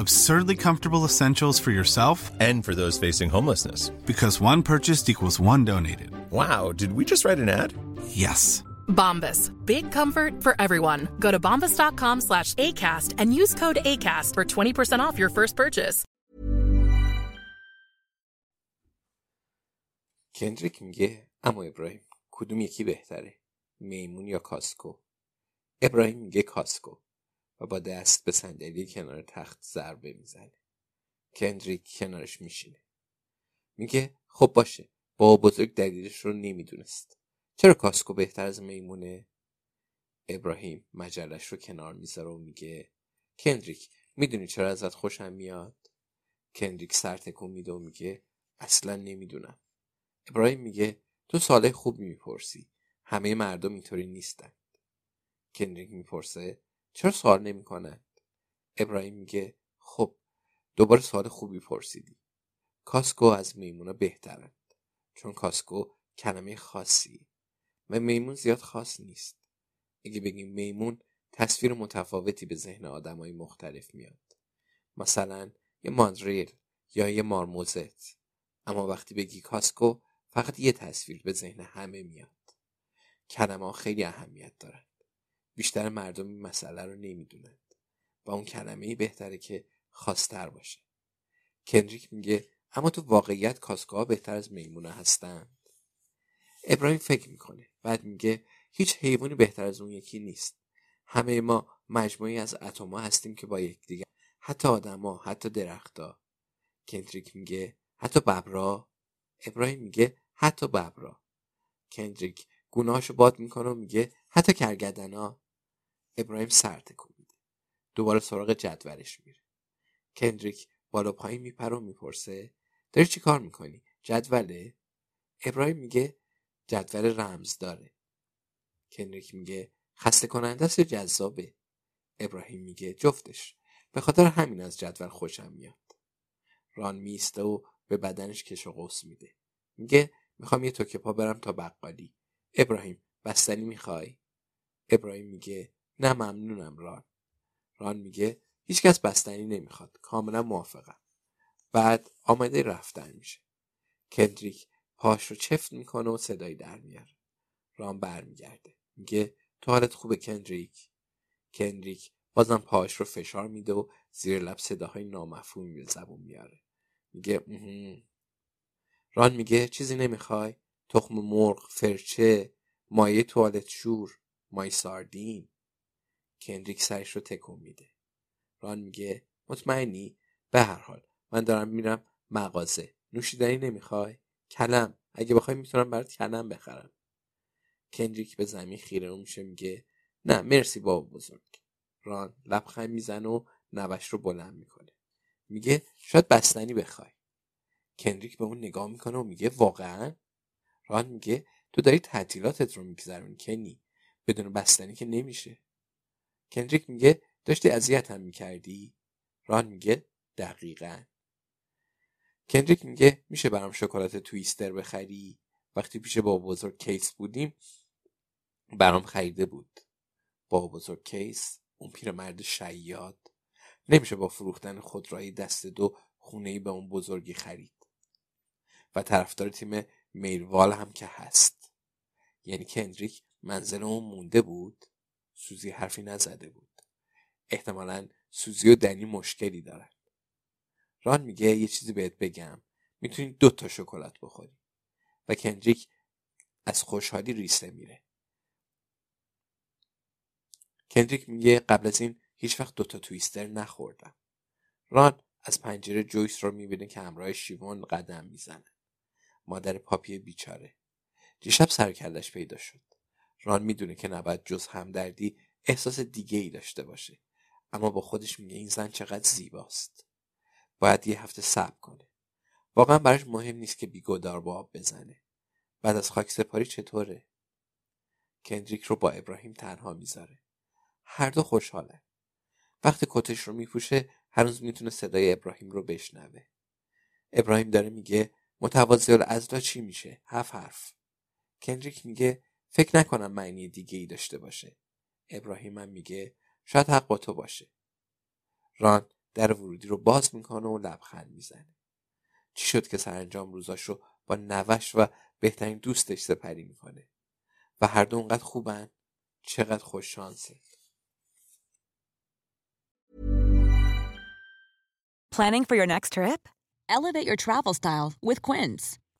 Absurdly comfortable essentials for yourself And for those facing homelessness. because one purchased equals one donated. Wow, did we just write an ad? Yes. Bombas. Big comfort for everyone. Go to bombas.com slash ACAST and use code ACAST for 20% off your first purchase. کندریک میگه اما ابراهیم کدوم یکی بهتره میمون یا کاسکو ابراهیم میگه کاسکو و با دست به صندلی کنار تخت ضربه می‌زنه. کندریک کنارش میشینه. میگه خب باشه با بزرگ دلیلش رو نمی‌دونست. چرا کاسکو بهتر از میمونه؟ ابراهیم مجلش رو کنار می‌ذاره و میگه کندریک می‌دونی چرا ازت خوشم میاد؟ کندریک سر تکون میده و میگه اصلا نمی‌دونم. ابراهیم میگه تو ساله خوب می‌پرسی. همه مردم اینطوری نیستند کندریک می‌پرسه چرا سوال نمی‌کنند ابراهیم میگه خب دوباره سوال خوبی پرسیدی. کاسکو از میمونا بهترند چون کاسکو کلمه خاصی. و میمون زیاد خاص نیست. اگه بگیم میمون تصویر متفاوتی به ذهن آدمای مختلف میاد. مثلا یه ماندریل یا یه مارموزت. اما وقتی بگی کاسکو فقط یه تصویر به ذهن همه میاد. کلمه خیلی اهمیت دارند بیشتر مردم این مسئله رو نمی‌دونند و اون کلمه بهتره که خاصتر باشه. کندریک میگه اما تو واقعیت کاسکوها بهتر از میمونه هستند ابراهیم فکر می‌کنه بعد میگه هیچ حیوانی بهتر از اون یکی نیست. همه ما مجموعی از اتم‌ها هستیم که با یکدیگر حتی آدما حتی درختها. کندریک میگه حتی ببرا؟ ابراهیم میگه حتی ببرا. کندریک گونهاشو باد می‌کنه و میگه حتی کرگدنا؟ ابراهیم سر تکون میده دوباره سراغ جدولش میره. کندریک بالا پایین میپره و می‌پرسه داری چی کار می‌کنی؟ جدوله؟ ابراهیم میگه جدول رمز داره. کندریک میگه خسته کننده است جذابه. ابراهیم میگه جفتش. به خاطر همین از جدول خوشم میاد. ران میسته و به بدنش کش و قوس میده. میگه می‌خوام یه توکه پا برم تا بقالی. ابراهیم بستنی می‌خوای؟ ابراهیم میگه نه ممنونم ران. ران میگه هیچکس بستنی نمی‌خواد کاملا موافقم. بعد آماده رفتن میشه. کندریک پاش رو چفت می‌کنه و صدایی در میاره. ران برمیگرده. میگه تو حالت خوبه کندریک؟ کندریک بازم پاش رو فشار میده و زیر لب صداهای نامفهومی به زبون میاره. میگه. ران میگه چیزی نمی‌خوای؟ تخم مرغ فرچه مایه توالت شور مای ساردین. کندریک سرش رو تکون میده. ران میگه مطمئنی؟ به هر حال من دارم میرم مغازه. نوشیدنی نمی‌خوای؟ کلم. اگه بخوای می‌تونم برات کلم بخرم. کندریک به زمین خیره رو میشه میگه نه مرسی بابا بزرگ. ران لبخند می‌زنه و نوش رو بلند می‌کنه. میگه شاید بستنی بخوای. کندریک به اون نگاه می‌کنه و میگه واقعا؟ ران میگه تو داری تعطیلاتت رو میگذرونی کنی. بدون بستنی که نمیشه. کندریک میگه داشتی اذیتم می‌کردی؟ ران میگه دقیقا. کندریک میگه میشه برام شکلات تویستر بخری؟ وقتی پیش بابا بزرگ کیس بودیم برام خریده بود. بابا بزرگ کیس اون پیرمرد شیاد. نمیشه با فروختن خودروهای دست دو خونه به اون بزرگی خرید. و طرفدار تیم میروال هم که هست. یعنی کندریک منزل اون مونده بود. سوزی حرفی نزده بود. احتمالا سوزی و دنی مشکلی دارن. ران میگه یه چیزی بهت بگم. می‌تونی دو تا شکلات بخوری. و کندریک از خوشحالی ریسته میره. کندریک میگه قبل از این هیچ وقت دوتا تویستر نخوردم. ران از پنجره جویس رو می‌بینه که همراه شیوان قدم می‌زنه. مادر پاپی بیچاره. دیشب سرکردش پیدا شد. ران می‌دونه که نباید جز همدردی احساس دیگه ای داشته باشه. اما با خودش میگه این زن چقدر زیباست. باید یه هفته صبر کنه. واقعا براش مهم نیست که بیگودار با آب بزنه. بعد از خاک سپاری چطوره؟ کندریک رو با ابراهیم تنها می‌ذاره. هر دو خوشحاله. وقتی کتش رو میپوشه هنوز می‌تونه صدای ابراهیم رو بشنوه. ابراهیم داره میگه متوازی الازدا چی میشه؟ هفت حرف. کندریک میگه فکر نکنم معنی دیگه ای داشته باشه. ابراهیم هم میگه شاید حق با تو باشه. ران در ورودی رو باز می‌کنه و لبخند می‌زنه. چی شد که سرانجام روزاش رو با نوش و بهترین دوستش سپری می‌کنه؟ و هر دو اونقدر خوبن؟ چقدر خوش شانسه Planning for your next trip? Elevate your travel style with Quince.